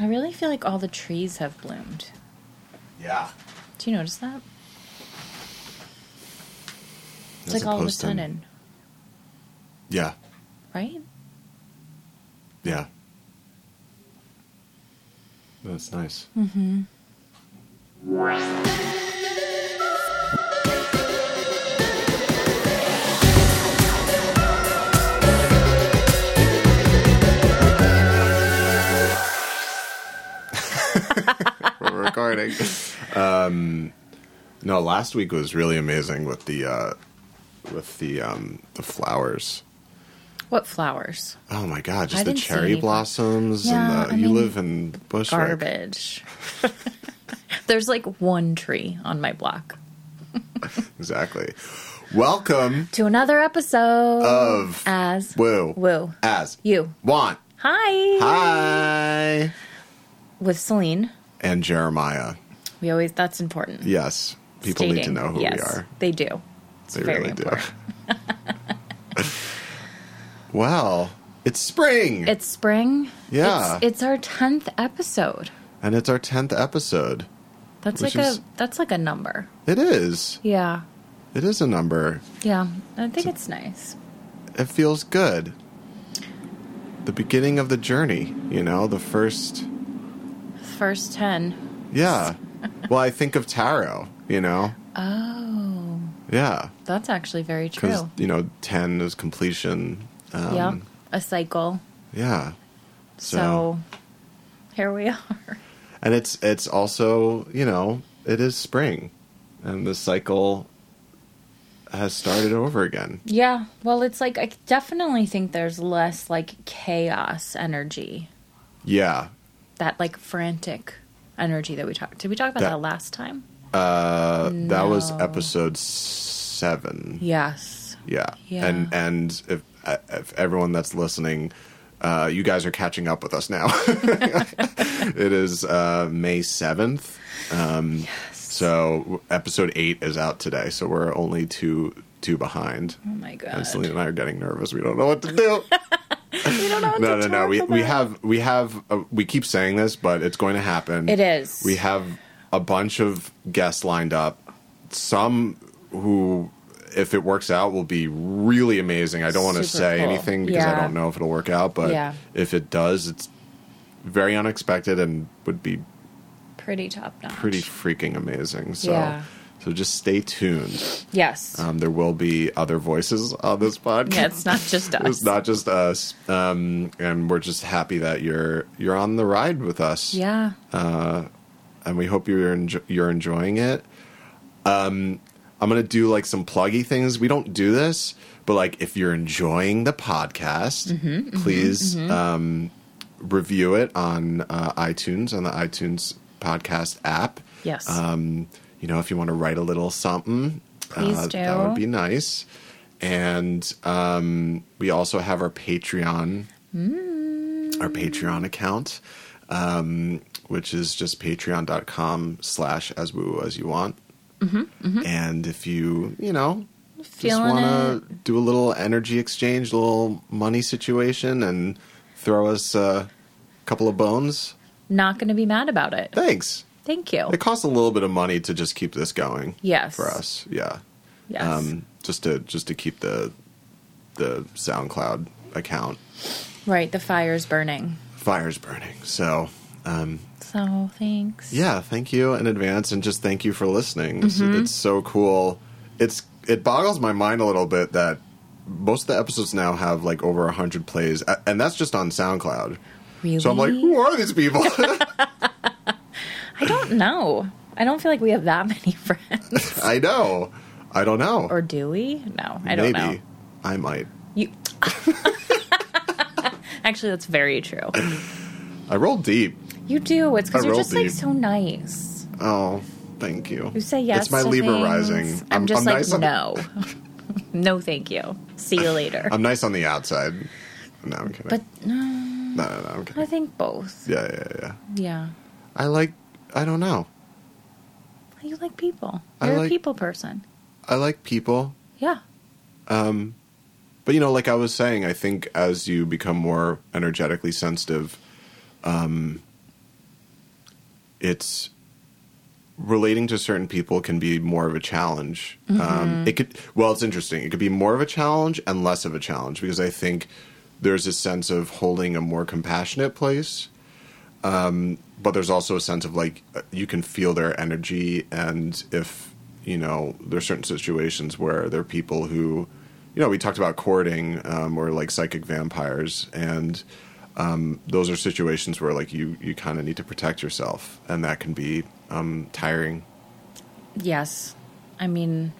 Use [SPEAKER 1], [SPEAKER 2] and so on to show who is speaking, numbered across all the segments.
[SPEAKER 1] I really feel like all the trees have bloomed.
[SPEAKER 2] Yeah.
[SPEAKER 1] Do you notice that? It's
[SPEAKER 2] As
[SPEAKER 1] like all of a sudden,
[SPEAKER 2] Yeah.
[SPEAKER 1] right?
[SPEAKER 2] Yeah. That's nice. Mm-hmm. We're recording. Um, no, last week was really amazing with the uh, with the um, the flowers.
[SPEAKER 1] What flowers?
[SPEAKER 2] Oh my god,
[SPEAKER 1] I
[SPEAKER 2] just the
[SPEAKER 1] didn't see
[SPEAKER 2] cherry
[SPEAKER 1] any-
[SPEAKER 2] blossoms
[SPEAKER 1] Yeah,
[SPEAKER 2] and the,
[SPEAKER 1] I
[SPEAKER 2] you
[SPEAKER 1] mean,
[SPEAKER 2] live in Bushwick.
[SPEAKER 1] Garbage. There's like one tree on my block.
[SPEAKER 2] Exactly. Welcome
[SPEAKER 1] To another episode
[SPEAKER 2] of
[SPEAKER 1] As
[SPEAKER 2] Woo.
[SPEAKER 1] Woo.
[SPEAKER 2] As
[SPEAKER 1] You.
[SPEAKER 2] Want.
[SPEAKER 1] Hi.
[SPEAKER 2] Hi.
[SPEAKER 1] With Celine.
[SPEAKER 2] And Jeremiah.
[SPEAKER 1] We always, that's important.
[SPEAKER 2] Yes. People need to know who
[SPEAKER 1] yes,
[SPEAKER 2] we are.
[SPEAKER 1] They do. It's
[SPEAKER 2] They really
[SPEAKER 1] important.
[SPEAKER 2] do. well, it's spring.
[SPEAKER 1] It's spring.
[SPEAKER 2] Yeah.
[SPEAKER 1] It's, it's our 10th episode.
[SPEAKER 2] and it's our 10th episode.
[SPEAKER 1] That's like
[SPEAKER 2] is-
[SPEAKER 1] a that's like a number.
[SPEAKER 2] It is.
[SPEAKER 1] Yeah.
[SPEAKER 2] It is a number.
[SPEAKER 1] Yeah. I think it's nice.
[SPEAKER 2] It feels good. The beginning of the journey, you know, the first
[SPEAKER 1] First 10.
[SPEAKER 2] Yeah. well, I think of tarot, you know?
[SPEAKER 1] Oh.
[SPEAKER 2] Yeah.
[SPEAKER 1] That's actually very
[SPEAKER 2] Because,
[SPEAKER 1] true.
[SPEAKER 2] you know, 10 is completion. Um,
[SPEAKER 1] yeah. A cycle.
[SPEAKER 2] Yeah.
[SPEAKER 1] So,
[SPEAKER 2] So-
[SPEAKER 1] here we are.
[SPEAKER 2] And it's it's also, you know, it is spring. And the cycle has started over again.
[SPEAKER 1] Yeah. Well, it's like I definitely think there's less like chaos energy.
[SPEAKER 2] Yeah.
[SPEAKER 1] That like frantic energy that we talked. Did we talk about
[SPEAKER 2] That-
[SPEAKER 1] that, last time?
[SPEAKER 2] Uh, That was episode 7.
[SPEAKER 1] Yes.
[SPEAKER 2] Yeah.
[SPEAKER 1] Yeah.
[SPEAKER 2] And and if if everyone that's listening uh, you guys are catching up with us now. it is uh, May 7th. Um, So episode 8 is out today. So we're only two two behind.
[SPEAKER 1] Oh my god.
[SPEAKER 2] And Selena and I are getting nervous. We don't know what to do.
[SPEAKER 1] we don't know
[SPEAKER 2] no, no, no. We we have we have uh, we keep saying this, but it's going to happen.
[SPEAKER 1] It is.
[SPEAKER 2] We have a bunch of guests lined up. Some who, if it works out, will be really amazing. I don't want to say
[SPEAKER 1] cool.
[SPEAKER 2] anything because I don't know if it'll work out. But
[SPEAKER 1] Yeah.
[SPEAKER 2] if it does, it's very unexpected and would be
[SPEAKER 1] pretty top notch.
[SPEAKER 2] pretty freaking amazing. So,
[SPEAKER 1] Yeah.
[SPEAKER 2] So just stay tuned.
[SPEAKER 1] Yes.
[SPEAKER 2] Um, there will be other voices on this podcast.
[SPEAKER 1] yeah, it's not just us.
[SPEAKER 2] It's not just us, um, and we're just happy that you're you're on the ride with us.
[SPEAKER 1] yeah.
[SPEAKER 2] and we hope you're enjo- you're enjoying it. Um, I'm gonna do like some pluggy things. We don't do this, but like if you're enjoying the podcast,
[SPEAKER 1] Mm-hmm,
[SPEAKER 2] please Um, review it on uh, iTunes on the iTunes podcast app.
[SPEAKER 1] Yes.
[SPEAKER 2] Um, you know, if you want to write a little something,
[SPEAKER 1] Please
[SPEAKER 2] uh,
[SPEAKER 1] do.
[SPEAKER 2] that would be nice. And um, we also have our Patreon,
[SPEAKER 1] Mm.
[SPEAKER 2] our Patreon account, um, which is just patreon.com slash as woo as you want. And if you, you know, just
[SPEAKER 1] Mm-hmm,
[SPEAKER 2] want to do a little energy exchange, a little money situation, and throw us a couple of bones,
[SPEAKER 1] Not going to be mad about it.
[SPEAKER 2] thanks.
[SPEAKER 1] Thank you.
[SPEAKER 2] It costs a little bit of money to just keep this going.
[SPEAKER 1] Yes.
[SPEAKER 2] For us, yeah.
[SPEAKER 1] Yes.
[SPEAKER 2] Um, just to just to keep the the SoundCloud account
[SPEAKER 1] right. The fire's burning.
[SPEAKER 2] fires burning. So um,
[SPEAKER 1] So thanks.
[SPEAKER 2] yeah, thank you in advance, and just thank you for listening. It's,
[SPEAKER 1] Mm-hmm.
[SPEAKER 2] it's so cool. It's it boggles my mind a little bit that most of the episodes now have like over hundred plays, and that's just on SoundCloud.
[SPEAKER 1] Really?
[SPEAKER 2] So I'm like, who are these people?
[SPEAKER 1] I don't know. I don't feel like we have that many friends.
[SPEAKER 2] I know. I don't know.
[SPEAKER 1] or do we? No, I don't
[SPEAKER 2] Maybe
[SPEAKER 1] know.
[SPEAKER 2] I might.
[SPEAKER 1] You. Actually, that's very true.
[SPEAKER 2] I roll deep.
[SPEAKER 1] You do. It's because
[SPEAKER 2] I
[SPEAKER 1] you're
[SPEAKER 2] roll
[SPEAKER 1] just like
[SPEAKER 2] deep.
[SPEAKER 1] so nice.
[SPEAKER 2] Oh, thank you.
[SPEAKER 1] You say yes.
[SPEAKER 2] It's my
[SPEAKER 1] to
[SPEAKER 2] Libra
[SPEAKER 1] things.
[SPEAKER 2] rising.
[SPEAKER 1] I'm, just like
[SPEAKER 2] nice on-
[SPEAKER 1] no, no, thank you. See you later.
[SPEAKER 2] I'm nice on the outside. No, I'm kidding.
[SPEAKER 1] but no,
[SPEAKER 2] no, no, no, I'm kidding.
[SPEAKER 1] I think both.
[SPEAKER 2] Yeah, yeah, yeah.
[SPEAKER 1] Yeah,
[SPEAKER 2] I like. I don't know.
[SPEAKER 1] you like people.
[SPEAKER 2] I
[SPEAKER 1] You're
[SPEAKER 2] like-
[SPEAKER 1] a people person.
[SPEAKER 2] I like people.
[SPEAKER 1] Yeah.
[SPEAKER 2] Um, but you know, like I was saying, I think as you become more energetically sensitive, um, it's relating to certain people can be more of a challenge. Um, it could well, it's interesting. It could be more of a challenge and less of a challenge because I think there's a sense of holding a more compassionate place. Um, but there's also a sense of like uh, you can feel their energy, and if you know there's certain situations where there are people who, you know, we talked about courting um, or like psychic vampires, and um, those are situations where like you you kind of need to protect yourself, and that can be um, tiring.
[SPEAKER 1] Yes. I mean,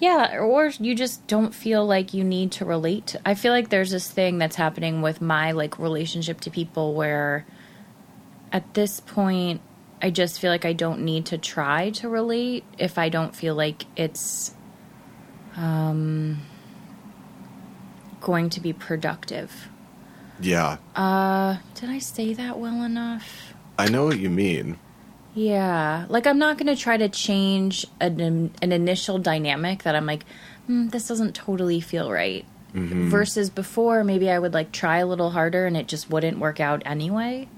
[SPEAKER 1] yeah, or you just don't feel like you need to relate. I feel like there's this thing that's happening with my like relationship to people where at this point I just feel like I don't need to try to relate if I don't feel like it's um going to be productive.
[SPEAKER 2] Yeah,
[SPEAKER 1] Uh, did I say that well enough?
[SPEAKER 2] I know what you mean.
[SPEAKER 1] Yeah, like I'm not going to try to change an an initial dynamic that I'm like, mm, this doesn't totally feel right. Versus before, maybe I would like try a little harder and it just wouldn't work out anyway.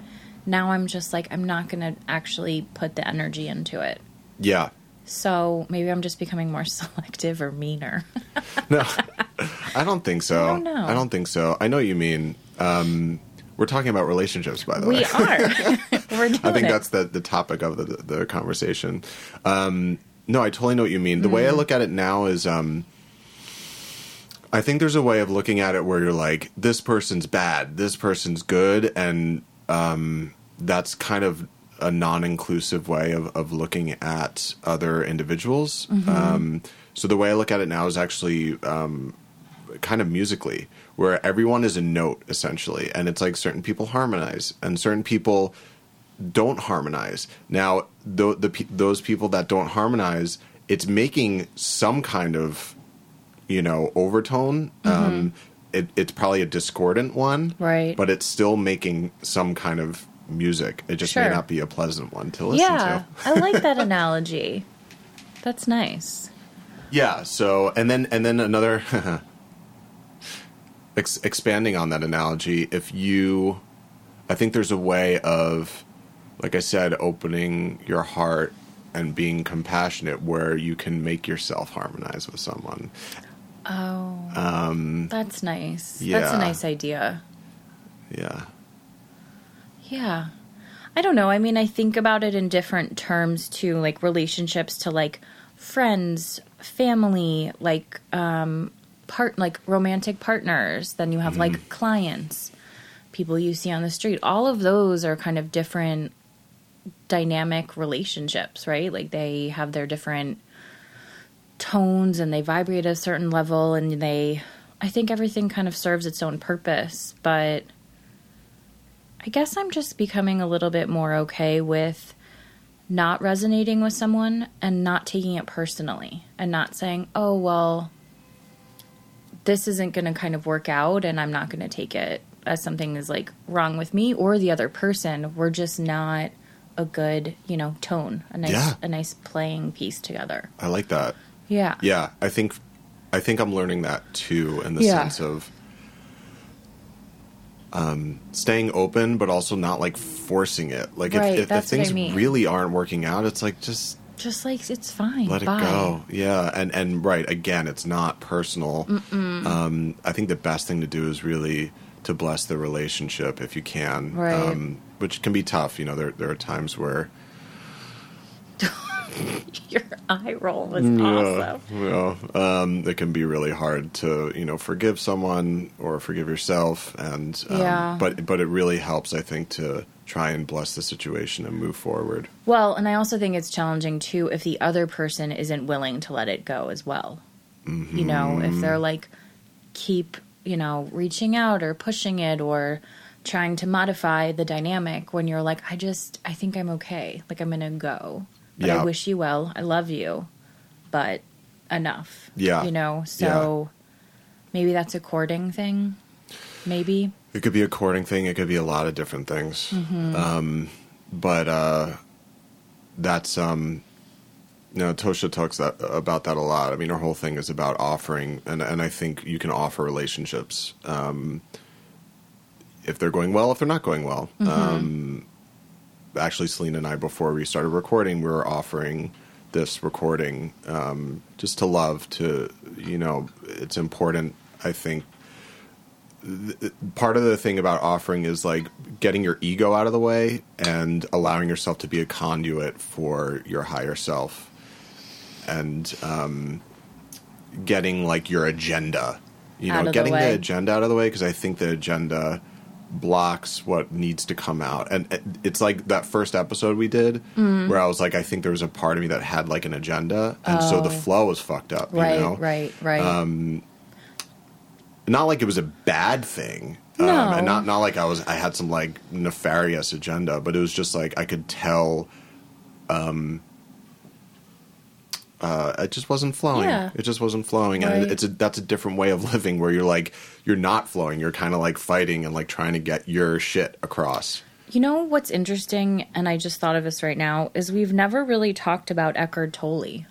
[SPEAKER 1] Now I'm just like, I'm not going to actually put the energy into it.
[SPEAKER 2] Yeah,
[SPEAKER 1] So maybe I'm just becoming more selective or meaner.
[SPEAKER 2] no, I don't think so.
[SPEAKER 1] I don't know.
[SPEAKER 2] I don't think so. I know what you mean. Um, we're talking about relationships, by the way.
[SPEAKER 1] we are. We're doing
[SPEAKER 2] I think
[SPEAKER 1] it.
[SPEAKER 2] that's the the topic of the the conversation. Um, no, I totally know what you mean. The way I look at it now is, um, I think there's a way of looking at it where you're like, this person's bad, this person's good, and um, that's kind of a non-inclusive way of, of looking at other individuals. Um, so the way I look at it now is actually um, kind of musically, where everyone is a note essentially, and it's like certain people harmonize and certain people don't harmonize. Now, th- the those people that don't harmonize, it's making some kind of you know overtone. Um, it, it's probably a discordant one,
[SPEAKER 1] Right.
[SPEAKER 2] But it's still making some kind of music. It just may not be a pleasant one to listen
[SPEAKER 1] yeah,
[SPEAKER 2] to.
[SPEAKER 1] I like that analogy. That's nice.
[SPEAKER 2] Yeah. So, and then and then another ex- expanding on that analogy. If you, I think there's a way of, like I said, opening your heart and being compassionate, where you can make yourself harmonize with someone.
[SPEAKER 1] Oh,
[SPEAKER 2] Um,
[SPEAKER 1] that's nice.
[SPEAKER 2] Yeah.
[SPEAKER 1] That's a nice idea.
[SPEAKER 2] yeah.
[SPEAKER 1] Yeah. I don't know. I mean, I think about it in different terms too, like relationships to like friends, family, like um part like romantic partners, then you have mm-hmm. like clients, people you see on the street. All of those are kind of different dynamic relationships, right? Like they have their different tones and they vibrate at a certain level and they I think everything kind of serves its own purpose, but I guess I'm just becoming a little bit more okay with not resonating with someone and not taking it personally and not saying, oh, well, this isn't going to kind of work out and I'm not going to take it as something is like wrong with me or the other person. We're just not a good, you know, tone, a nice,
[SPEAKER 2] Yeah.
[SPEAKER 1] a nice playing piece together.
[SPEAKER 2] I like that.
[SPEAKER 1] Yeah.
[SPEAKER 2] Yeah, I think I think I'm learning that too in the
[SPEAKER 1] Yeah.
[SPEAKER 2] sense of um, staying open, but also not like forcing it. Like
[SPEAKER 1] Right,
[SPEAKER 2] if, if,
[SPEAKER 1] that's I
[SPEAKER 2] things
[SPEAKER 1] mean.
[SPEAKER 2] really aren't working out, it's like just
[SPEAKER 1] Just like it's fine.
[SPEAKER 2] let it go. Yeah, and and right again, it's not personal. Um, I think the best thing to do is really to bless the relationship if you can,
[SPEAKER 1] Right.
[SPEAKER 2] um, which can be tough. You know, there there are times where
[SPEAKER 1] Your eye roll was awesome.
[SPEAKER 2] Yeah, um, it can be really hard to you know forgive someone or forgive yourself, and um,
[SPEAKER 1] Yeah.
[SPEAKER 2] but but it really helps, I think, to try and bless the situation and move forward.
[SPEAKER 1] Well, and I also think it's challenging too if the other person isn't willing to let it go as well. You know, if mm-hmm. they're like keep, you know, reaching out or pushing it or trying to modify the dynamic when you're like, I just, I think I'm okay. Like, I'm going to go. But
[SPEAKER 2] Yeah.
[SPEAKER 1] I wish you well. I love you. But enough.
[SPEAKER 2] Yeah.
[SPEAKER 1] You know, so maybe that's a courting thing. Maybe.
[SPEAKER 2] It could be a courting thing. It could be a lot of different things.
[SPEAKER 1] Mm-hmm.
[SPEAKER 2] Um, but uh, that's um, you know, Tosha talks that, about that a lot. I mean, her whole thing is about offering, and and I think you can offer relationships um, if they're going well, if they're not going well.
[SPEAKER 1] Mm-hmm.
[SPEAKER 2] Um, actually Selena and I before we started recording, we were offering this recording um, just to love. To you know, it's important. I think th- part of the thing about offering is like getting your ego out of the way and allowing yourself to be a conduit for your higher self and um, getting like your agenda you know
[SPEAKER 1] of the
[SPEAKER 2] getting the, agenda out of the way because i think the agenda blocks what needs to come out and it's like that first episode we did
[SPEAKER 1] Mm.
[SPEAKER 2] where i was like i think there was a part of me that had like an agenda and so the flow was fucked up
[SPEAKER 1] Oh. right,
[SPEAKER 2] you know
[SPEAKER 1] right, right.
[SPEAKER 2] Not like it was a bad thing.
[SPEAKER 1] No.
[SPEAKER 2] Um, and not not like I was I had some like nefarious agenda, but it was just like I could tell um uh, it just wasn't flowing.
[SPEAKER 1] Yeah.
[SPEAKER 2] It just wasn't flowing, and it's a that's a different way of living where you're like you're not flowing. You're kind of like fighting and like trying to get your shit across.
[SPEAKER 1] You know what's interesting, and I just thought of this right now, is we've never really talked about Eckhart Tolle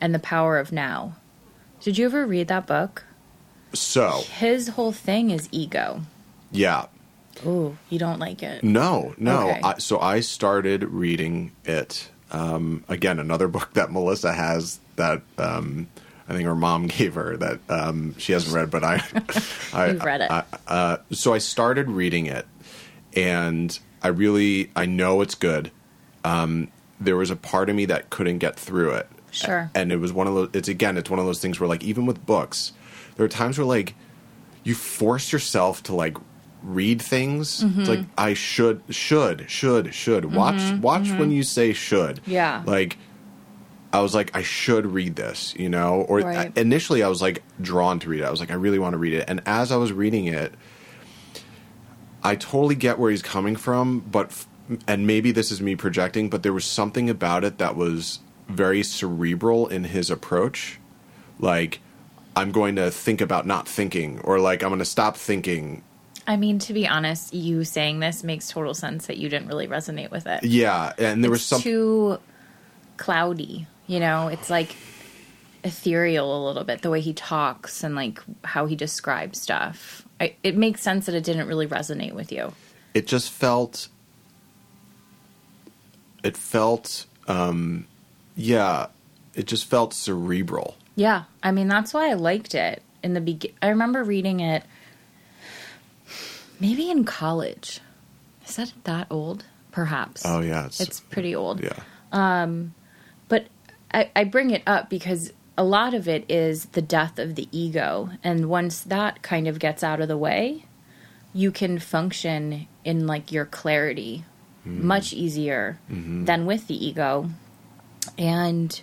[SPEAKER 1] and the power of now. Did you ever read that book?
[SPEAKER 2] So
[SPEAKER 1] His whole thing is ego.
[SPEAKER 2] yeah,
[SPEAKER 1] Ooh, you don't like it.
[SPEAKER 2] No, no.
[SPEAKER 1] Okay.
[SPEAKER 2] I, so I started reading it. Um, again, another book that Melissa has that um, I think her mom gave her that um, she hasn't read, but I, I
[SPEAKER 1] read it.
[SPEAKER 2] I- uh, so I started reading it, and I really I know it's good. Um, there was a part of me that couldn't get through it.
[SPEAKER 1] Sure.
[SPEAKER 2] And it was one of those. It's again, it's one of those things where like even with books, there are times where like you force yourself to like read things. It's mm-hmm. like I should, should, should, should mm-hmm. watch, watch mm-hmm. when you say should.
[SPEAKER 1] Yeah.
[SPEAKER 2] Like I was like, I should read this, you know. Or uh,
[SPEAKER 1] Right.
[SPEAKER 2] initially, I was like drawn to read it. I was like, I really want to read it. And as I was reading it, I totally get where he's coming from, but f- and maybe this is me projecting, but there was something about it that was very cerebral in his approach. Like I'm going to think about not thinking, or like I'm going to stop thinking.
[SPEAKER 1] I mean, to be honest, you saying this makes total sense that you didn't really resonate with it.
[SPEAKER 2] Yeah, and there was
[SPEAKER 1] it's
[SPEAKER 2] some.
[SPEAKER 1] too cloudy. You know, it's like ethereal a little bit the way he talks and like how he describes stuff. I, it makes sense that it didn't really resonate with you.
[SPEAKER 2] it just felt. It felt, um, yeah, it just felt cerebral.
[SPEAKER 1] Yeah, I mean that's why I liked it in the begin. I remember reading it maybe in college. Is that that old? Perhaps.
[SPEAKER 2] Oh yeah, it's,
[SPEAKER 1] it's pretty old.
[SPEAKER 2] yeah, Um,
[SPEAKER 1] But I, I bring it up because a lot of it is the death of the ego. And once that kind of gets out of the way, you can function in like your clarity much easier than with the ego. And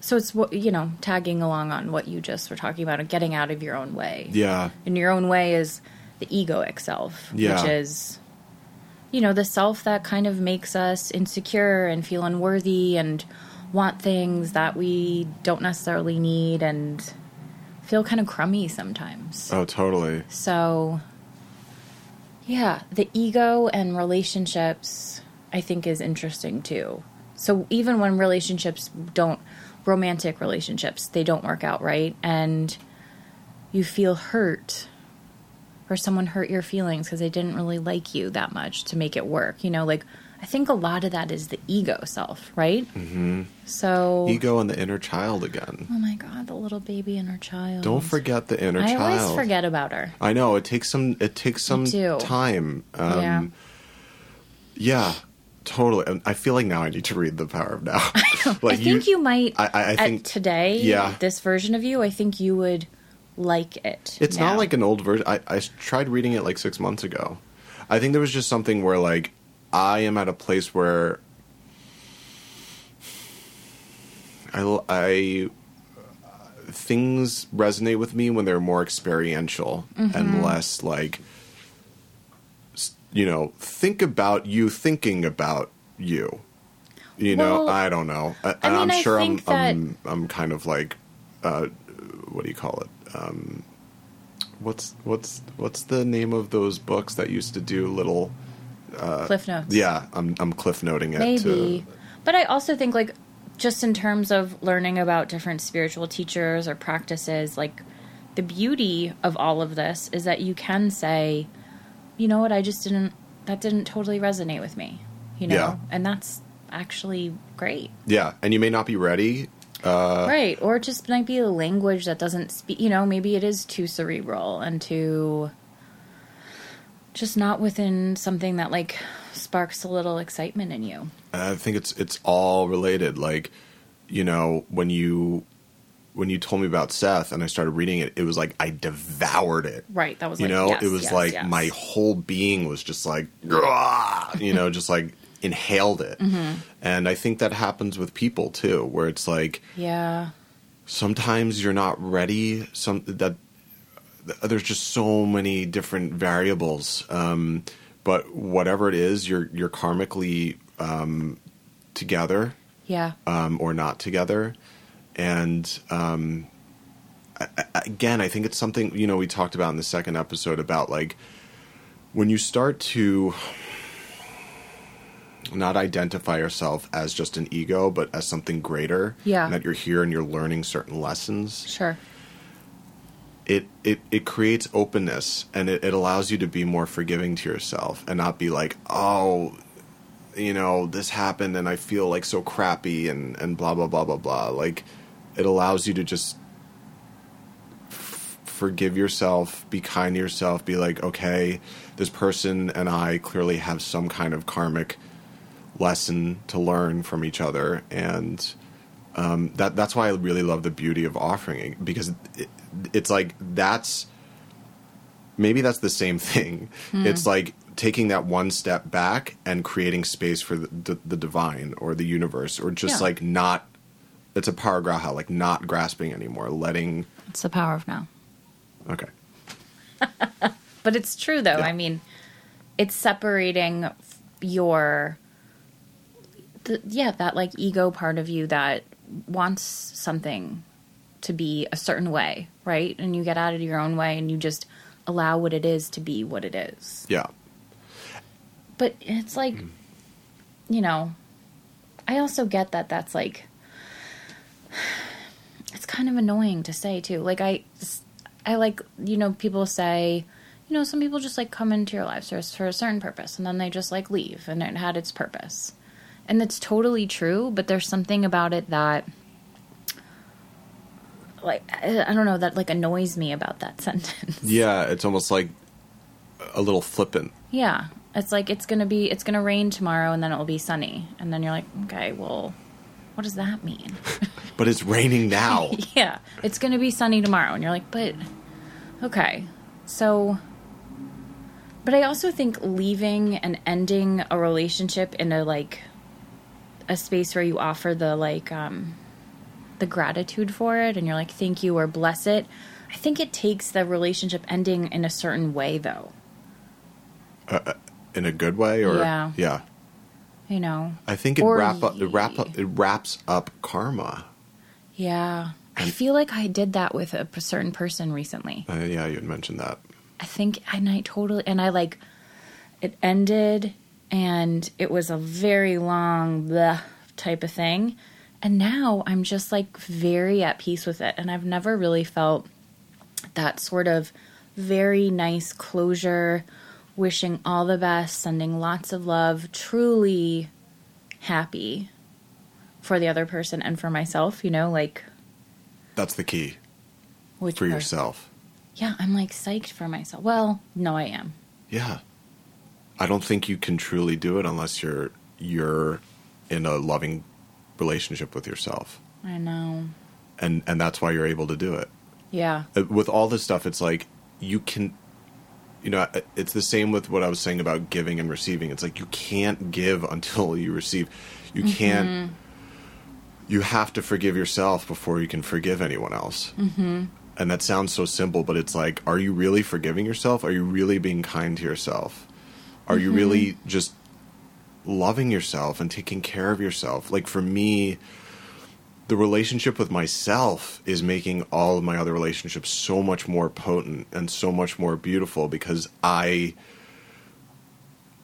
[SPEAKER 1] so it's what, you know, tagging along on what you just were talking about and getting out of your own way.
[SPEAKER 2] yeah,
[SPEAKER 1] And your own way is the egoic self,
[SPEAKER 2] Yeah.
[SPEAKER 1] which is, you know, the self that kind of makes us insecure and feel unworthy and want things that we don't necessarily need and feel kind of crummy sometimes.
[SPEAKER 2] oh totally.
[SPEAKER 1] So, yeah, the ego and relationships, I think, is interesting too. So, even when relationships don't, romantic relationships, they don't work out right, and you feel hurt, or someone hurt your feelings because they didn't really like you that much to make it work, you know, like, I think a lot of that is the ego self, right? Mm-hmm. So,
[SPEAKER 2] Ego and the inner child again.
[SPEAKER 1] oh my God, the little baby inner child.
[SPEAKER 2] Don't forget the inner
[SPEAKER 1] I
[SPEAKER 2] child.
[SPEAKER 1] I always forget about her.
[SPEAKER 2] I know it takes some. It takes some time. Um,
[SPEAKER 1] yeah.
[SPEAKER 2] yeah, totally. I feel like now I need to read The Power of Now. like
[SPEAKER 1] I think you, might.
[SPEAKER 2] I- I- I
[SPEAKER 1] at
[SPEAKER 2] think-
[SPEAKER 1] today,
[SPEAKER 2] yeah.
[SPEAKER 1] this version of you, I think you would like it.
[SPEAKER 2] It's
[SPEAKER 1] now.
[SPEAKER 2] not like an old version. I tried reading it like six months ago. I think there was just something where like I am at a place where I things resonate with me when they're more experiential
[SPEAKER 1] Mm-hmm.
[SPEAKER 2] and less like you know think about you thinking about you. You know, I don't know. I,
[SPEAKER 1] I
[SPEAKER 2] and
[SPEAKER 1] mean,
[SPEAKER 2] I'm
[SPEAKER 1] I
[SPEAKER 2] sure I'm, I'm I'm kind of like uh, what do you call it? Um, what's what's what's the name of those books that used to do little?
[SPEAKER 1] Cliff Notes.
[SPEAKER 2] Yeah, I'm I'm cliff noting it.
[SPEAKER 1] maybe.
[SPEAKER 2] To,
[SPEAKER 1] But I also think like just in terms of learning about different spiritual teachers or practices, like the beauty of all of this is that you can say, you know what, I just didn't that didn't totally resonate with me. you know?
[SPEAKER 2] Yeah.
[SPEAKER 1] And that's actually great.
[SPEAKER 2] Yeah, and you may not be ready. Uh,
[SPEAKER 1] right. Or it just might be a language that doesn't speak, you know, maybe it is too cerebral and too just not within something that like sparks a little excitement in you.
[SPEAKER 2] I think it's it's all related. Like, you know, when you when you told me about Seth and I started reading it, it was like I devoured it.
[SPEAKER 1] Right. That was
[SPEAKER 2] You
[SPEAKER 1] like,
[SPEAKER 2] know,
[SPEAKER 1] yes,
[SPEAKER 2] it was
[SPEAKER 1] yes,
[SPEAKER 2] like
[SPEAKER 1] yes.
[SPEAKER 2] my whole being was just like, you know, just like inhaled it.
[SPEAKER 1] Mm-hmm.
[SPEAKER 2] And I think that happens with people too, where it's like
[SPEAKER 1] Yeah.
[SPEAKER 2] sometimes you're not ready. Some that there's just so many different variables. Um, but whatever it is, you're you're karmically um, together
[SPEAKER 1] Yeah.
[SPEAKER 2] um, or not together. And um, I, again, I think it's something you know we talked about in the second episode about like when you start to not identify yourself as just an ego, but as something greater.
[SPEAKER 1] Yeah.
[SPEAKER 2] and that you're here and you're learning certain lessons.
[SPEAKER 1] Sure.
[SPEAKER 2] It it it creates openness and it, it allows you to be more forgiving to yourself and not be like, oh, you know, this happened and I feel like so crappy and and blah blah blah blah blah. Like it allows you to just f- forgive yourself, be kind to yourself, be like, okay, this person and I clearly have some kind of karmic lesson to learn from each other and um, that that's why I really love the beauty of offering it, because it, it's like that's maybe that's the same thing. It's like taking that one step back and creating space for the, the, the divine or the universe, or just
[SPEAKER 1] Yeah.
[SPEAKER 2] like not. It's a power paragraha, like not grasping anymore, letting.
[SPEAKER 1] It's the power of now.
[SPEAKER 2] Okay,
[SPEAKER 1] But it's true though.
[SPEAKER 2] Yeah.
[SPEAKER 1] I mean, it's separating your the, yeah, that like ego part of you that wants something to be a certain way, right? And you get out of your own way and you just allow what it is to be what it is.
[SPEAKER 2] yeah,
[SPEAKER 1] But it's like you know, I also get that that's like kind of annoying to say too. Like I I like you know people say you know some people just like come into your lives for, for a certain purpose and then they just like leave and it had its purpose. And it's totally true, but there's something about it that like I I don't know that like annoys me about that sentence.
[SPEAKER 2] yeah. It's almost like a little flippant.
[SPEAKER 1] Yeah. It's like it's gonna be it's gonna rain tomorrow and then it'll be sunny. And then you're like, okay, well what does that mean?
[SPEAKER 2] But it's raining now.
[SPEAKER 1] yeah. It's gonna be sunny tomorrow and you're like, but okay. So but I also think leaving and ending a relationship in a like a space where you offer the like um the gratitude for it and you're like thank you or bless it. I think it takes the relationship ending in a certain way though.
[SPEAKER 2] in a good way, or
[SPEAKER 1] Yeah.
[SPEAKER 2] yeah.
[SPEAKER 1] You know.
[SPEAKER 2] I think it wrap up, it wrap up, it wraps up karma.
[SPEAKER 1] Yeah. I feel like I did that with a certain person recently.
[SPEAKER 2] Uh, yeah, you had mentioned that.
[SPEAKER 1] I think, and I totally, and I like, it ended and it was a very long blah type of thing. And now I'm just like very at peace with it. And I've never really felt that sort of very nice closure, wishing all the best, sending lots of love, truly happy for the other person and for myself, you know, like
[SPEAKER 2] That's the key
[SPEAKER 1] which
[SPEAKER 2] for yourself.
[SPEAKER 1] Yeah, I'm like psyched for myself. Well, no, I am.
[SPEAKER 2] Yeah. I don't think you can truly do it unless you're you're in a loving relationship with yourself.
[SPEAKER 1] I know.
[SPEAKER 2] And and that's why you're able to do it.
[SPEAKER 1] Yeah.
[SPEAKER 2] Uh, With all this stuff it's like you can you know, it's the same with what I was saying about giving and receiving. It's like you can't give until you receive. You can't you have to forgive yourself before you can forgive anyone else. Mm-hmm. And that sounds so simple, but it's like, are you really forgiving yourself? Are you really being kind to yourself? Are you really just loving yourself and taking care of yourself? Like for me, the relationship with myself is making all of my other relationships so much more potent and so much more beautiful because I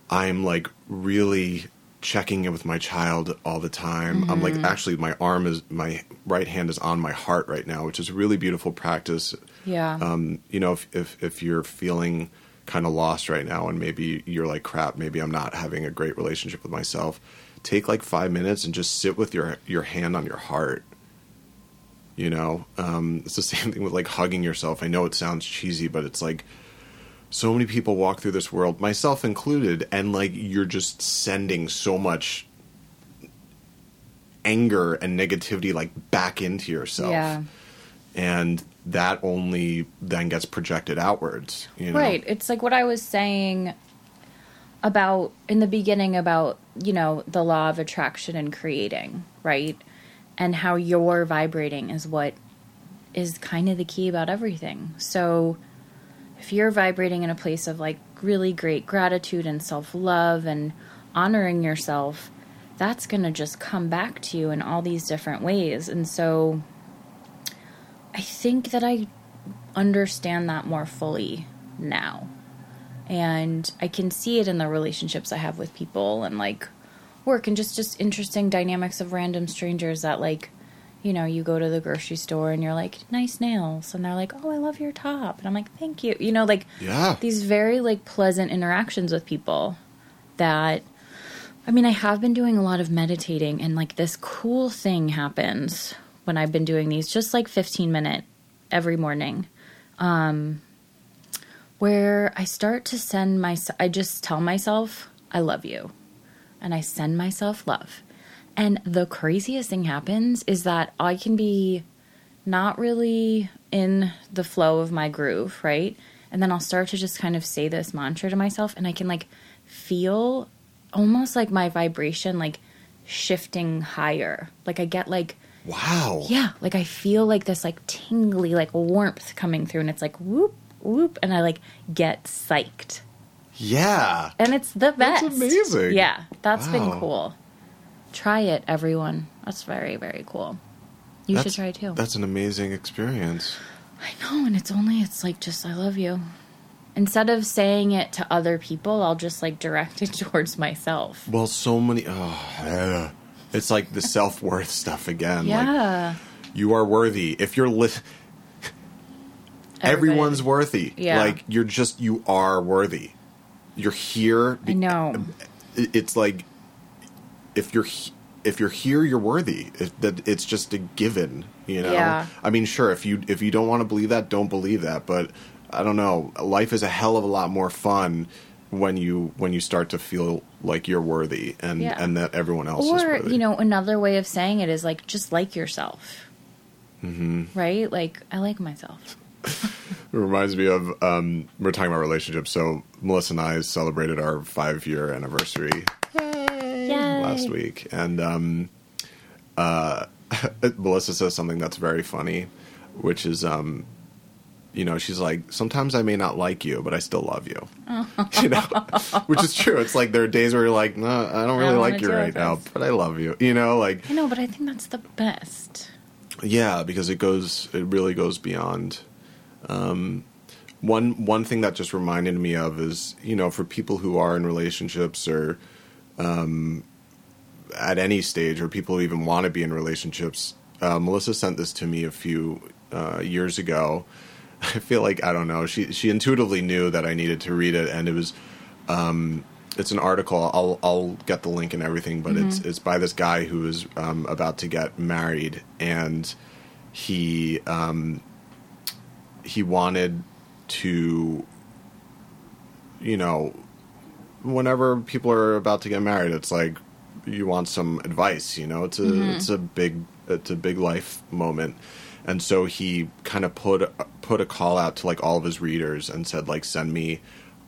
[SPEAKER 2] I'm like really checking in with my child all the time. I'm like actually my arm is my right hand is on my heart right now, which is a really beautiful practice.
[SPEAKER 1] Yeah.
[SPEAKER 2] Um, you know, if, if if you're feeling kind of lost right now and maybe you're like crap maybe i'm not having a great relationship with myself. Take like five minutes and just sit with your your hand on your heart. You know? Um, it's the same thing with like hugging yourself. I know it sounds cheesy but it's like so many people walk through this world myself included and like you're just sending so much anger and negativity like back into yourself.
[SPEAKER 1] Yeah.
[SPEAKER 2] and that only then gets projected outwards you know
[SPEAKER 1] Right. It's like what I was saying about in the beginning about, you know, the law of attraction and creating, right? And how you're vibrating is what is kind of the key about everything. So if you're vibrating in a place of like really great gratitude and self love and honoring yourself, that's going to just come back to you in all these different ways. And so I think that I understand that more fully now. And I can see it in the relationships I have with people and like work and just just interesting dynamics of random strangers that like you know, you go to the grocery store and you're like, nice nails. And they're like, oh, I love your top. And I'm like, thank you. You know, like
[SPEAKER 2] Yeah.
[SPEAKER 1] these very like pleasant interactions with people that I mean, I have been doing a lot of meditating and like this cool thing happens when I've been doing these just like 15 minute every morning. Um where I start to send my I just tell myself I love you and I send myself love. And the craziest thing happens is that I can be not really in the flow of my groove, right? And then I'll start to just kind of say this mantra to myself and I can like feel almost like my vibration like shifting higher. Like I get like
[SPEAKER 2] wow
[SPEAKER 1] yeah, like I feel like this like tingly like warmth coming through and it's like whoop whoop and I like get psyched.
[SPEAKER 2] yeah
[SPEAKER 1] And it's the best.
[SPEAKER 2] That's amazing.
[SPEAKER 1] Yeah, that's been cool. Try it, everyone. That's very, very cool. You
[SPEAKER 2] That's-
[SPEAKER 1] should try too.
[SPEAKER 2] that's an amazing experience
[SPEAKER 1] I know, and it's only it's like just I love you. Instead of saying it to other people, I'll just like direct it towards myself.
[SPEAKER 2] well so many oh. It's like the self-worth stuff again like
[SPEAKER 1] Yeah.
[SPEAKER 2] you are worthy if you're li- everyone's worthy
[SPEAKER 1] Yeah.
[SPEAKER 2] like you're just you are worthy you're here
[SPEAKER 1] I know.
[SPEAKER 2] Um, it's like if you're he- if you're here you're worthy it, that it's just a given you know
[SPEAKER 1] Yeah.
[SPEAKER 2] i mean sure if you if you don't want to believe that don't believe that but i don't know life is a hell of a lot more fun when you when you start to feel like you're worthy and
[SPEAKER 1] Yeah.
[SPEAKER 2] and that everyone else is
[SPEAKER 1] Or, you know, another way of saying it is like just like yourself. Mm-hmm. Right? Like I like myself.
[SPEAKER 2] It reminds me of um, we're talking about relationships. So Melissa and I celebrated our five year anniversary
[SPEAKER 1] Yay.
[SPEAKER 2] last week, and um, uh, Melissa says something that's very funny, which is, um, you know, she's like, sometimes I may not like you, but I still love you. you know, which is true. It's like there are days where you're like, no, I don't really
[SPEAKER 1] don't
[SPEAKER 2] like you right now, but I love you. You know, like
[SPEAKER 1] I know, but I think that's the best.
[SPEAKER 2] yeah, because it goes, it really goes beyond. Um, one one thing that just reminded me of is you know for people who are in relationships or um, at any stage or people who even want to be in relationships. Uh, Melissa sent this to me a few uh, years ago. I feel like I don't know. She she intuitively knew that I needed to read it, and it was um, it's an article. I'll I'll get the link and everything, but it's it's by this guy who is um, about to get married, and he um, he wanted to, you know, whenever people are about to get married, it's like you want some advice. You know, it's a mm-hmm. it's a big it's a big life moment, and so he kind of put put a call out to like all of his readers and said like send me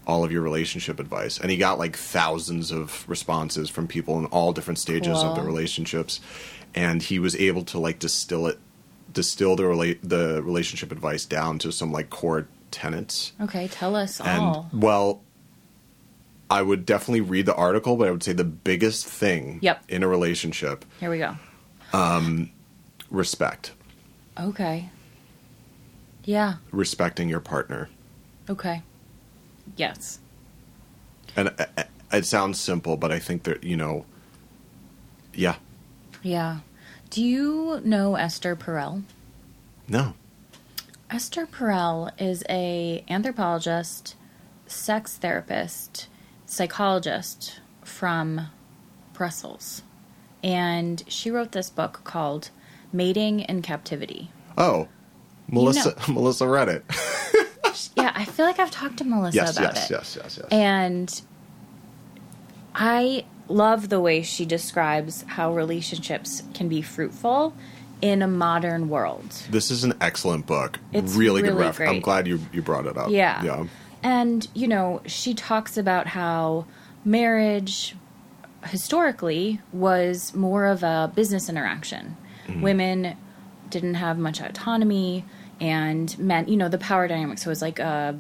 [SPEAKER 2] all of your relationship advice. And he got like thousands of responses from people in all different stages of
[SPEAKER 1] their
[SPEAKER 2] relationships. And he was able to like distill it distill the relate the relationship advice down to some like core tenets.
[SPEAKER 1] Okay, tell us
[SPEAKER 2] and
[SPEAKER 1] all.
[SPEAKER 2] well i would definitely read the article but i would say the biggest thing
[SPEAKER 1] Yep.
[SPEAKER 2] in a relationship
[SPEAKER 1] Here we go.
[SPEAKER 2] respect
[SPEAKER 1] Okay. Yeah.
[SPEAKER 2] respecting your partner
[SPEAKER 1] Okay. Yes.
[SPEAKER 2] and uh, uh, it sounds simple but i think that you know yeah
[SPEAKER 1] Yeah. Do you know Esther Perel?
[SPEAKER 2] no
[SPEAKER 1] Esther Perel is a anthropologist, sex therapist, psychologist from Brussels. And she wrote this book called Mating in Captivity.
[SPEAKER 2] Oh, Melissa. Melissa read it.
[SPEAKER 1] yeah, I feel like I've talked to Melissa
[SPEAKER 2] yes,
[SPEAKER 1] about
[SPEAKER 2] yes,
[SPEAKER 1] it.
[SPEAKER 2] yes, yes, yes. Yes.
[SPEAKER 1] And I love the way she describes how relationships can be fruitful in a modern world.
[SPEAKER 2] This is an excellent book.
[SPEAKER 1] It's
[SPEAKER 2] really, good
[SPEAKER 1] really
[SPEAKER 2] ref. I'm glad you you brought it up.
[SPEAKER 1] Yeah.
[SPEAKER 2] Yeah.
[SPEAKER 1] And, you know, she talks about how marriage historically was more of a business interaction. Mm-hmm. Women didn't have much autonomy, and men, you know, the power dynamic dynamics was like a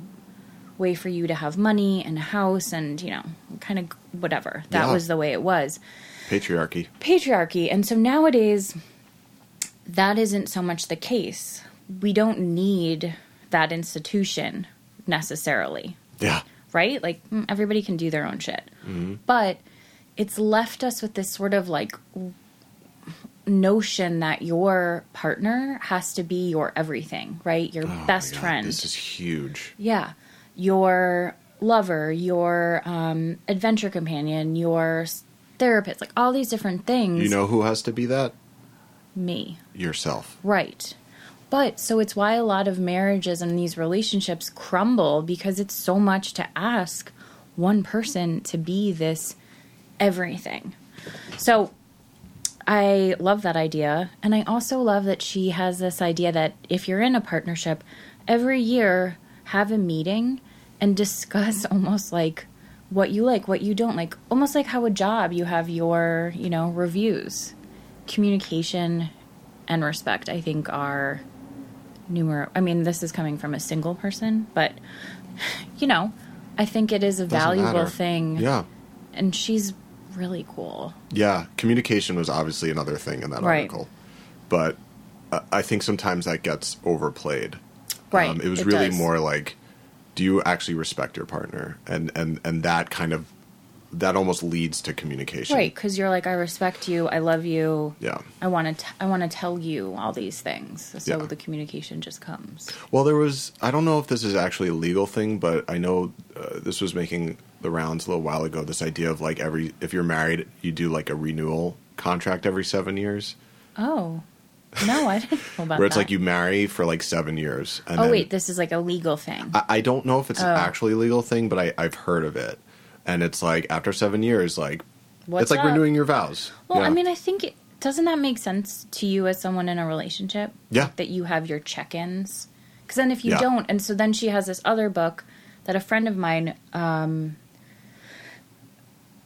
[SPEAKER 1] way for you to have money and a house and, you know, kind of whatever. That
[SPEAKER 2] Yeah.
[SPEAKER 1] was the way it was.
[SPEAKER 2] Patriarchy.
[SPEAKER 1] patriarchy. And so nowadays, that isn't so much the case. We don't need that institution necessarily,
[SPEAKER 2] Yeah.
[SPEAKER 1] right? Like mm, everybody can do their own shit. But it's left us with this sort of like notion that your partner has to be your everything, right? Your
[SPEAKER 2] Oh
[SPEAKER 1] best friend.
[SPEAKER 2] This is huge.
[SPEAKER 1] Yeah. Your lover, your um, adventure companion, your therapist, like all these different things.
[SPEAKER 2] You know who has to be that?
[SPEAKER 1] me.
[SPEAKER 2] Yourself.
[SPEAKER 1] Right. But so it's why a lot of marriages and these relationships crumble because it's so much to ask one person to be this everything. So I love that idea. And I also love that she has this idea that if you're in a partnership, every year have a meeting and discuss almost like what you like, what you don't like, almost like how a job you have your, you know, reviews. Communication and respect, I think, are numerous. I mean, this is coming from a single person, but, you know, I think it is a
[SPEAKER 2] Doesn't
[SPEAKER 1] valuable
[SPEAKER 2] matter.
[SPEAKER 1] thing.
[SPEAKER 2] Yeah.
[SPEAKER 1] And she's really cool.
[SPEAKER 2] Yeah. Communication was obviously another thing in that
[SPEAKER 1] Right.
[SPEAKER 2] article. But uh, I think sometimes that gets overplayed.
[SPEAKER 1] Right.
[SPEAKER 2] Um, it was
[SPEAKER 1] it
[SPEAKER 2] really
[SPEAKER 1] does.
[SPEAKER 2] more like, do you actually respect your partner? And, and, and that kind of, that almost leads to communication.
[SPEAKER 1] Right, because you're like, I respect you, I love you.
[SPEAKER 2] Yeah.
[SPEAKER 1] I want to. I want to tell you all these things, so
[SPEAKER 2] Yeah.
[SPEAKER 1] the communication just comes.
[SPEAKER 2] Well, there was. I don't know if this is actually a legal thing, but I know uh, this was making the rounds a little while ago. This idea of like every if you're married, you do like a renewal contract every seven years,
[SPEAKER 1] Oh, no, I didn't know about
[SPEAKER 2] where it's
[SPEAKER 1] that.
[SPEAKER 2] like you marry for like seven years. And
[SPEAKER 1] Oh wait, this is like a legal thing.
[SPEAKER 2] I, I don't know if it's
[SPEAKER 1] Oh.
[SPEAKER 2] actually a legal thing, but I, I've heard of it, and it's like after seven years, like
[SPEAKER 1] What's
[SPEAKER 2] it's like
[SPEAKER 1] up?
[SPEAKER 2] renewing your vows.
[SPEAKER 1] Well,
[SPEAKER 2] Yeah.
[SPEAKER 1] I mean, I think it, doesn't that make sense to you as someone in a relationship?
[SPEAKER 2] Yeah.
[SPEAKER 1] that you have your check-ins. Because then, if you
[SPEAKER 2] Yeah.
[SPEAKER 1] don't, and so then she has this other book that a friend of mine. Um,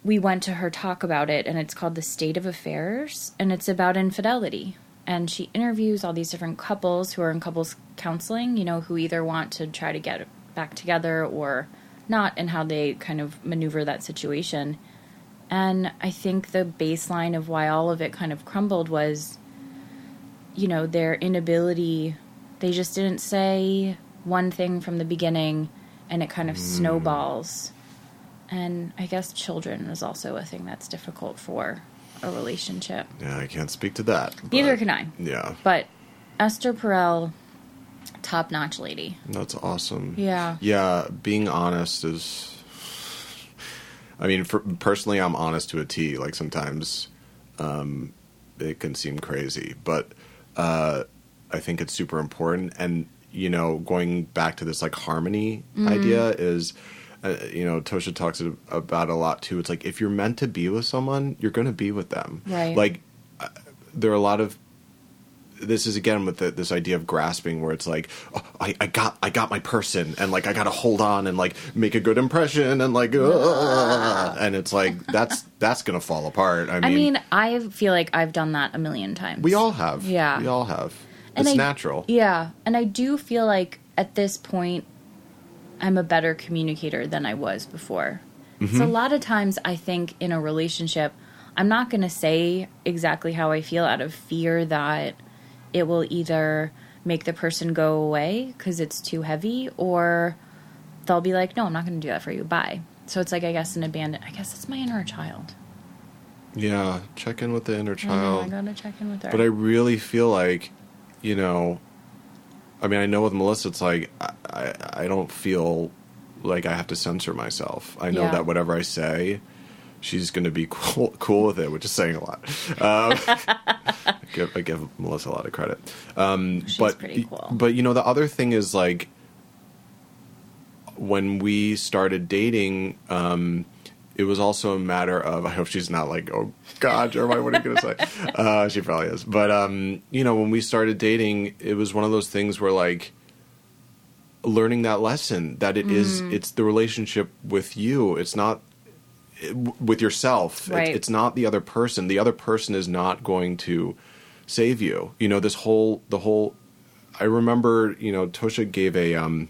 [SPEAKER 1] we went to her talk about it, and it's called "The State of Affairs," and it's about infidelity. And she interviews all these different couples who are in couples counseling. You know, who either want to try to get back together or not, and how they kind of maneuver that situation. And I think the baseline of why all of it kind of crumbled was, you know, their inability. They just didn't say one thing from the beginning, and it kind of mm. snowballs. And I guess children is also a thing that's difficult for a relationship.
[SPEAKER 2] yeah, I can't speak to that.
[SPEAKER 1] Neither can I.
[SPEAKER 2] Yeah,
[SPEAKER 1] But Esther Perel, top notch lady.
[SPEAKER 2] that's awesome.
[SPEAKER 1] Yeah.
[SPEAKER 2] Yeah, being honest is. I mean, for, personally, I'm honest to a T. Like sometimes, um, it can seem crazy, but uh, I think it's super important. And you know, going back to this like harmony
[SPEAKER 1] Mm-hmm.
[SPEAKER 2] idea is, uh, you know, Tosha talks about a lot too. It's like if you're meant to be with someone, you're going to be with them.
[SPEAKER 1] Right.
[SPEAKER 2] Like uh, there are a lot of this is again with the, this idea of grasping where it's like oh, I, I got I got my person and like I got to hold on and like make a good impression and like uh, and it's like that's that's gonna fall apart. I mean,
[SPEAKER 1] I mean, I feel like I've done that a million times.
[SPEAKER 2] we all have.
[SPEAKER 1] Yeah.
[SPEAKER 2] we all have.
[SPEAKER 1] And
[SPEAKER 2] it's
[SPEAKER 1] I-
[SPEAKER 2] natural.
[SPEAKER 1] Yeah, and I do feel like at this point, I'm a better communicator than I was before.
[SPEAKER 2] Mm-hmm.
[SPEAKER 1] So a lot of times, I think in a relationship, I'm not going to say exactly how I feel out of fear that it will either make the person go away because it's too heavy, or they'll be like, "No, I'm not going to do that for you. Bye." So it's like I guess an abandon. I guess it's my inner child.
[SPEAKER 2] Yeah, check in with the inner
[SPEAKER 1] I know,
[SPEAKER 2] child.
[SPEAKER 1] I gotta check in with her.
[SPEAKER 2] But I really feel like, you know, I mean, I know with Melissa, it's like I, I, I don't feel like I have to censor myself. I know
[SPEAKER 1] Yeah.
[SPEAKER 2] that whatever I say, she's going to be cool, cool with it, which is saying a lot. Um, I, give, I give Melissa a lot of credit. Um,
[SPEAKER 1] She's
[SPEAKER 2] but
[SPEAKER 1] pretty cool.
[SPEAKER 2] but you know the other thing is like when we started dating. Um, it was also a matter of I hope she's not like oh God Jeremiah what are you gonna say uh, she probably is but um, you know when we started dating it was one of those things where like learning that lesson that it is
[SPEAKER 1] Mm.
[SPEAKER 2] it's the relationship with you it's not with yourself It- it's not the other person the other person is not going to save you you know this whole the whole I remember you know Tosha gave a um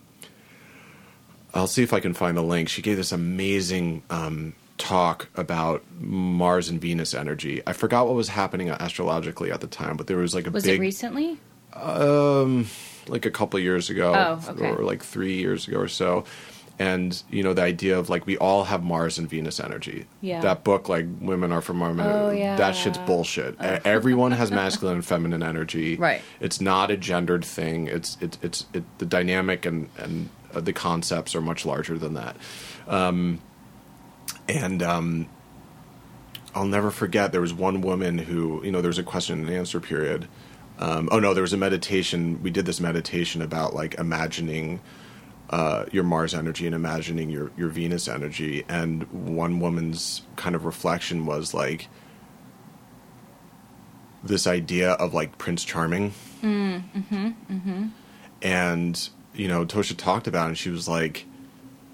[SPEAKER 2] I'll see if I can find the link. She gave this amazing um, talk about Mars and Venus energy. I forgot what was happening astrologically at the time, but there was like a
[SPEAKER 1] Was
[SPEAKER 2] big,
[SPEAKER 1] it recently?
[SPEAKER 2] um, like a couple years ago,
[SPEAKER 1] Oh, okay.
[SPEAKER 2] or like three years ago or so. And you know the idea of like we all have Mars and Venus energy.
[SPEAKER 1] Yeah.
[SPEAKER 2] That book, like women are from Mars.
[SPEAKER 1] Oh, yeah.
[SPEAKER 2] That shit's bullshit. E- Everyone has masculine and feminine energy.
[SPEAKER 1] Right.
[SPEAKER 2] It's not a gendered thing. It's it's it's it, the dynamic and and uh, the concepts are much larger than that. Um, and um, I'll never forget there was one woman who you know there was a question and answer period. Um, oh no, there was a meditation. We did this meditation about like imagining uh, your Mars energy and imagining your your Venus energy. And one woman's kind of reflection was like this idea of like Prince Charming. Mm, mm-hmm, mm-hmm. And you know, Tosha talked about, it and she was like,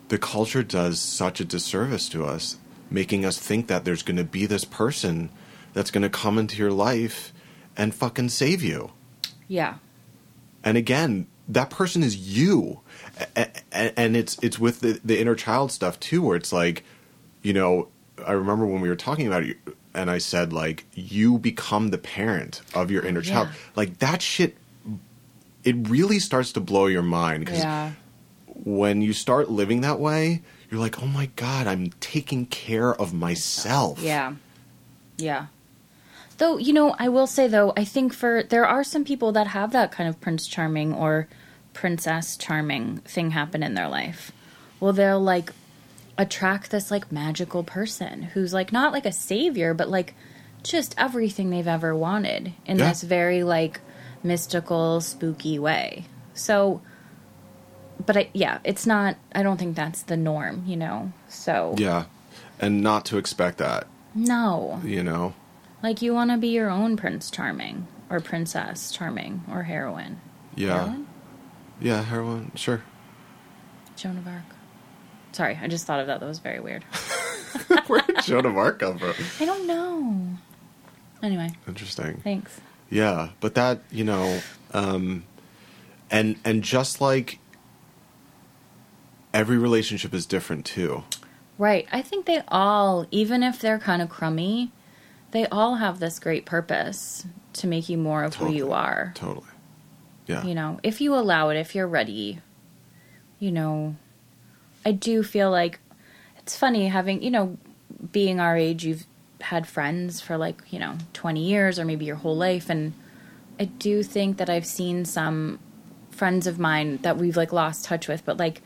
[SPEAKER 2] the culture does such a disservice to us, making us think that there's going to be this person that's going to come into your life and fucking save you.
[SPEAKER 1] Yeah.
[SPEAKER 2] And again, that person is you, and it's it's with the the inner child stuff too, where it's like, you know, I remember when we were talking about it, and I said like, you become the parent of your inner child, like that shit. It really starts to blow your mind because
[SPEAKER 1] Yeah.
[SPEAKER 2] when you start living that way, you're like, oh my god, I'm taking care of myself.
[SPEAKER 1] Yeah. Yeah. Though, you know, I will say though, I think for there are some people that have that kind of prince charming or princess charming thing happen in their life. Well, they'll like attract this like magical person who's like not like a savior, but like just everything they've ever wanted in
[SPEAKER 2] Yeah.
[SPEAKER 1] this very like mystical, spooky way. So but I yeah, it's not I don't think that's the norm, you know. So
[SPEAKER 2] Yeah. And not to expect that,
[SPEAKER 1] no.
[SPEAKER 2] you know.
[SPEAKER 1] Like you want to be your own Prince Charming or Princess Charming or heroine.
[SPEAKER 2] Yeah.
[SPEAKER 1] Heroine?
[SPEAKER 2] Yeah, heroin, sure.
[SPEAKER 1] Joan of Arc. Sorry, I just thought of that. That was very weird.
[SPEAKER 2] Where did Joan of Arc come from?
[SPEAKER 1] I don't know. Anyway,
[SPEAKER 2] Interesting.
[SPEAKER 1] thanks.
[SPEAKER 2] Yeah, but that you know, um, and and just like every relationship is different too.
[SPEAKER 1] Right. I think they all, even if they're kind of crummy, they all have this great purpose to make you more of who you are.
[SPEAKER 2] Totally. Yeah.
[SPEAKER 1] You know, if you allow it, if you're ready, you know, I do feel like it's funny having, you know, being our age, you've had friends for like, you know, 20 years or maybe your whole life. And I do think that I've seen some friends of mine that we've like lost touch with, but like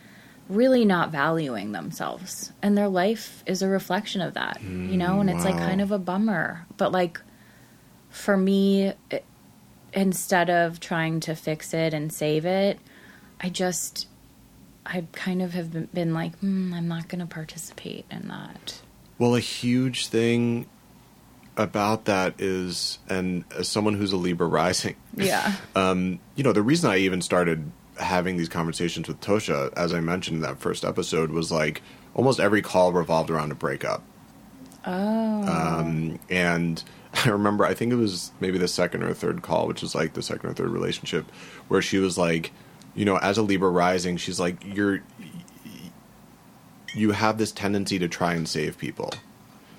[SPEAKER 1] really not valuing themselves. And their life is a reflection of that, you know, and it's like
[SPEAKER 2] mm,
[SPEAKER 1] kind of a bummer. But like for me, it, instead of trying to fix it and save it, I just, I kind of have been, been like, hmm, I'm not going to participate in that.
[SPEAKER 2] Well, a huge thing about that is, and as someone who's a Libra rising,
[SPEAKER 1] Yeah.
[SPEAKER 2] um, you know, the reason I even started having these conversations with Tosha, as I mentioned in that first episode, was like almost every call revolved around a breakup.
[SPEAKER 1] Oh.
[SPEAKER 2] Um, and I remember, I think it was maybe the second or third call, which is like the second or third relationship, where she was like, you know, as a Libra rising, she's like, you're, you have this tendency to try and save people.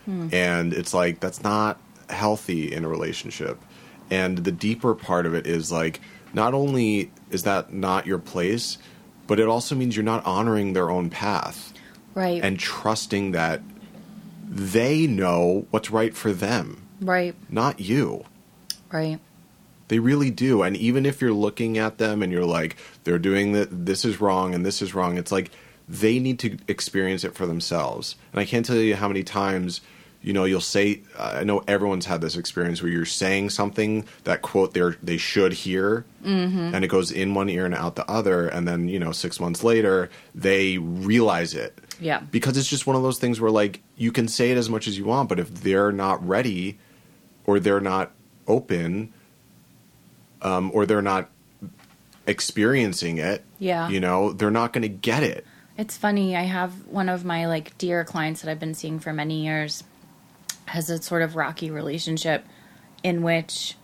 [SPEAKER 2] Hmm. And it's like, that's not healthy in a relationship. And the deeper part of it is like, not only is that not your place, but it also means you're not honoring their own path
[SPEAKER 1] right.
[SPEAKER 2] and trusting that they know what's right for them,
[SPEAKER 1] right.
[SPEAKER 2] not you.
[SPEAKER 1] Right.
[SPEAKER 2] They really do. And even if you're looking at them and you're like, they're doing that, this is wrong and this is wrong, it's like they need to experience it for themselves. And I can't tell you how many times you know you'll say i know everyone's had this experience where you're saying something that quote they they should hear mm-hmm. and it goes in one ear and out the other and then you know six months later they realize it
[SPEAKER 1] Yeah.
[SPEAKER 2] because it's just one of those things where like you can say it as much as you want but if they're not ready or they're not open um, or they're not experiencing it
[SPEAKER 1] Yeah.
[SPEAKER 2] you know they're not going to get it
[SPEAKER 1] It's funny. I have one of my like dear clients that I've been seeing for many years has a sort of rocky relationship in which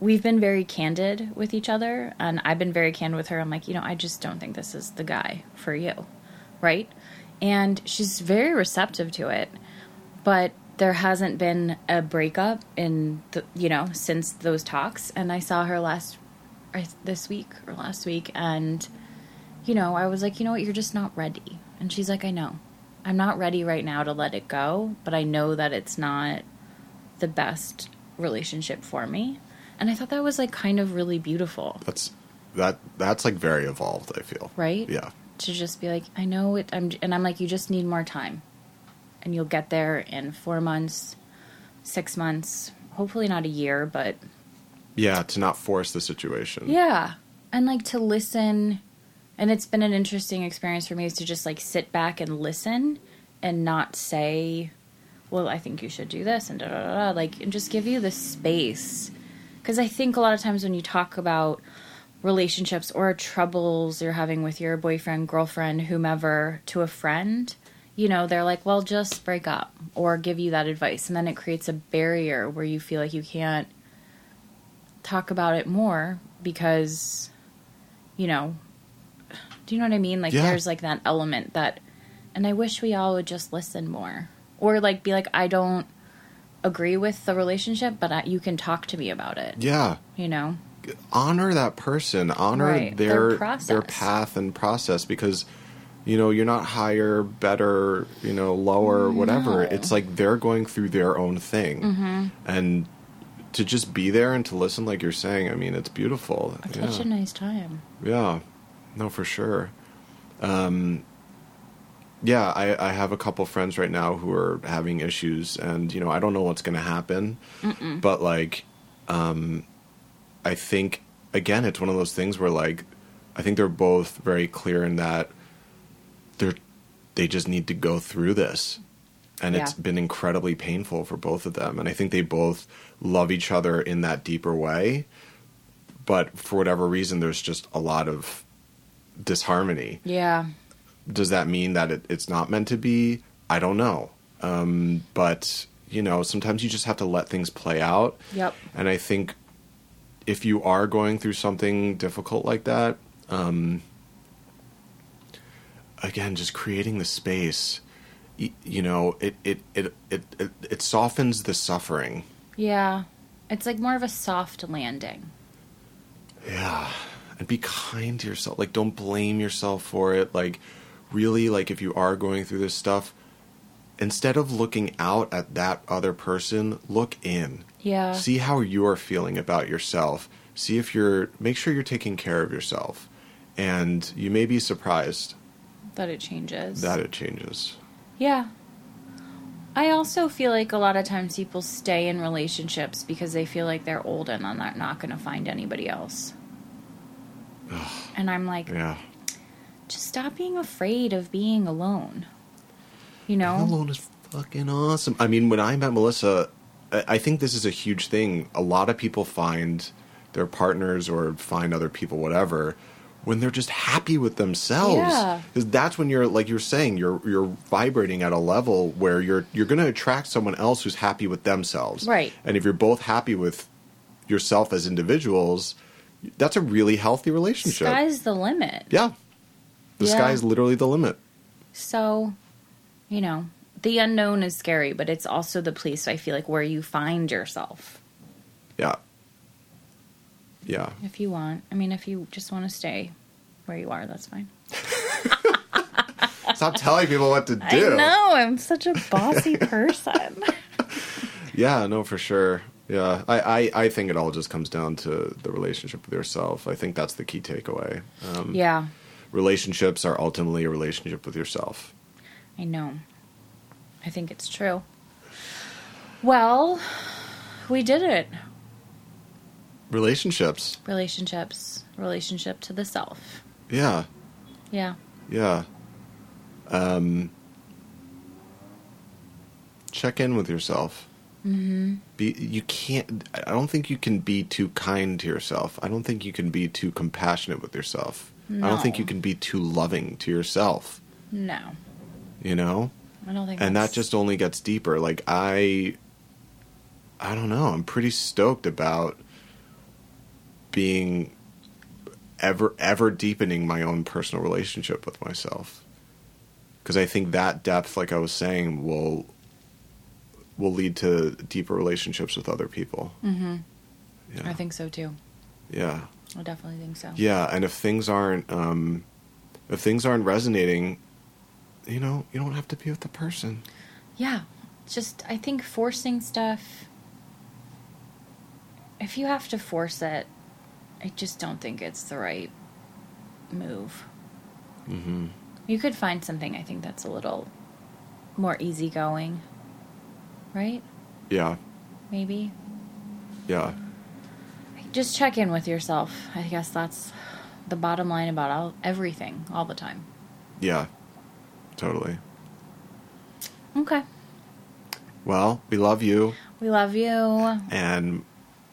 [SPEAKER 1] we've been very candid with each other and I've been very candid with her. I'm like, you know, I just don't think this is the guy for you. Right? And she's very receptive to it. But there hasn't been a breakup in the, you know, since those talks and I saw her last this week or last week and you know, I was like, you know what, you're just not ready. And she's like, I know. I'm not ready right now to let it go, but I know that it's not the best relationship for me. And I thought that was like kind of really beautiful,
[SPEAKER 2] that's that that's like very evolved i feel
[SPEAKER 1] right?
[SPEAKER 2] yeah
[SPEAKER 1] To just be like, I know it I'm and I'm like you just need more time. And you'll get there in 4 months, 6 months, hopefully not a year, but
[SPEAKER 2] yeah to not force the situation
[SPEAKER 1] Yeah. And like to listen and it's been an interesting experience for me is to just like sit back and listen and not say, Well, I think you should do this and da da da, da like and just give you the space. Because I think a lot of times when you talk about relationships or troubles you're having with your boyfriend, girlfriend, whomever to a friend, you know, they're like, Well, just break up or give you that advice. And then it creates a barrier where you feel like you can't talk about it more because you know do you know what i mean? Like
[SPEAKER 2] Yeah.
[SPEAKER 1] there's like that element that and i wish we all would just listen more. Or like be like i don't agree with the relationship but I, you can talk to me about it.
[SPEAKER 2] Yeah.
[SPEAKER 1] You know?
[SPEAKER 2] Honor that person. Honor
[SPEAKER 1] Right, their
[SPEAKER 2] their their, path and process because you know you're not higher better you know lower whatever
[SPEAKER 1] No.
[SPEAKER 2] it's like they're going through their own thing
[SPEAKER 1] Mm-hmm.
[SPEAKER 2] and to just be there and to listen like you're saying i mean it's beautiful
[SPEAKER 1] such
[SPEAKER 2] yeah.
[SPEAKER 1] a nice time
[SPEAKER 2] Yeah, no, for sure. Um, yeah, I, I have a couple friends right now who are having issues, and you know, I don't know what's going to happen, but like, um, I think again, it's one of those things where like, I think they're both very clear in that they're they just need to go through this. And it's
[SPEAKER 1] Yeah.
[SPEAKER 2] been incredibly painful for both of them. And I think they both love each other in that deeper way but for whatever reason there's just a lot of disharmony
[SPEAKER 1] yeah
[SPEAKER 2] does that mean that it, it's not meant to be i don't know um, but you know sometimes you just have to let things play out
[SPEAKER 1] Yep.
[SPEAKER 2] and i think if you are going through something difficult like that um, again just creating the space you know it it, it, it, it it softens the suffering
[SPEAKER 1] yeah it's like more of a soft landing
[SPEAKER 2] Yeah. And be kind to yourself. Like don't blame yourself for it. Like really like if you are going through this stuff, instead of looking out at that other person, look in.
[SPEAKER 1] yeah
[SPEAKER 2] See how you're feeling about yourself. See if you're make sure you're taking care of yourself. And you may be surprised
[SPEAKER 1] that it changes
[SPEAKER 2] that it changes.
[SPEAKER 1] Yeah. I also feel like a lot of times people stay in relationships because they feel like they're old and they're not, not going to find anybody else. and I'm like,
[SPEAKER 2] Yeah.
[SPEAKER 1] just stop being afraid of being alone. You know?
[SPEAKER 2] Being alone is fucking awesome. I mean, when I met Melissa, I think this is a huge thing. A lot of people find their partners or find other people, whatever, when they're just happy with themselves.
[SPEAKER 1] Yeah.
[SPEAKER 2] Because that's when you're, like you're saying, you're you're vibrating at a level where you're you're going to attract someone else who's happy with themselves.
[SPEAKER 1] Right.
[SPEAKER 2] And if you're both happy with yourself as individuals, that's a really healthy relationship.
[SPEAKER 1] The sky's the limit.
[SPEAKER 2] yeah. The
[SPEAKER 1] Yeah.
[SPEAKER 2] sky is literally the limit.
[SPEAKER 1] So, you know, the unknown is scary, but it's also the place I feel like where you find yourself
[SPEAKER 2] Yeah. Yeah.
[SPEAKER 1] if you want. I mean, if you just want to stay where you are, that's fine.
[SPEAKER 2] Stop telling people what to do.
[SPEAKER 1] I know, I'm such a bossy person.
[SPEAKER 2] Yeah, no, for sure. Yeah, I, I, I think it all just comes down to the relationship with yourself. I think that's the key takeaway. Um,
[SPEAKER 1] yeah.
[SPEAKER 2] relationships are ultimately a relationship with yourself.
[SPEAKER 1] I know. I think it's true. Well, we did it.
[SPEAKER 2] Relationships.
[SPEAKER 1] Relationships. Relationship to the self.
[SPEAKER 2] Yeah.
[SPEAKER 1] Yeah.
[SPEAKER 2] Yeah. Um, check in with yourself. Mm-hmm. Be you can't. I don't think you can be too kind to yourself. I don't think you can be too compassionate with yourself. No. I don't think you can be too loving to yourself.
[SPEAKER 1] No.
[SPEAKER 2] You know,
[SPEAKER 1] I don't think
[SPEAKER 2] and that just only gets deeper. Like I, I don't know. I'm pretty stoked about being ever ever deepening my own personal relationship with myself because I think that depth, like I was saying, will will lead to deeper relationships with other people. Mm-hmm. Yeah.
[SPEAKER 1] I think so too.
[SPEAKER 2] Yeah.
[SPEAKER 1] I definitely think so.
[SPEAKER 2] Yeah, and if things aren't um if things aren't resonating, you know, you don't have to be with the person.
[SPEAKER 1] Yeah. Just, I think forcing stuff, if you have to force it, I just don't think it's the right move.
[SPEAKER 2] Mhm.
[SPEAKER 1] You could find something, I think, that's a little more easygoing. Right?
[SPEAKER 2] Yeah.
[SPEAKER 1] Maybe?
[SPEAKER 2] Yeah.
[SPEAKER 1] Just check in with yourself. I guess that's the bottom line about all, everything, all the time.
[SPEAKER 2] Yeah. Totally.
[SPEAKER 1] Okay.
[SPEAKER 2] Well, we love you
[SPEAKER 1] We love you.
[SPEAKER 2] and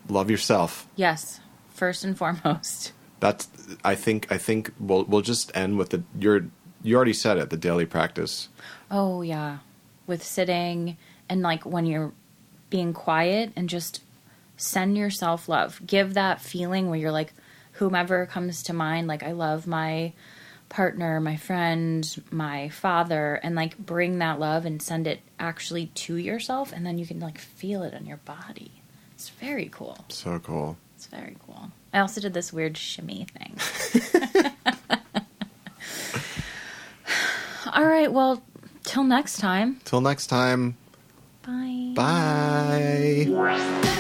[SPEAKER 2] love yourself.
[SPEAKER 1] Yes, first and foremost.
[SPEAKER 2] That's I think I think we'll we'll just end with the you're you already said it, the daily practice.
[SPEAKER 1] Oh, yeah. With sitting and like when you're being quiet and just send yourself love. Give that feeling where you're like, whomever comes to mind, like, I love my partner, my friend, my father, and like bring that love and send it actually to yourself. And then you can like feel it in your body. It's very cool.
[SPEAKER 2] So cool.
[SPEAKER 1] It's very cool. I also did this weird shimmy thing. All right, well, till next time.
[SPEAKER 2] Till next time.
[SPEAKER 1] Bye.
[SPEAKER 2] Bye.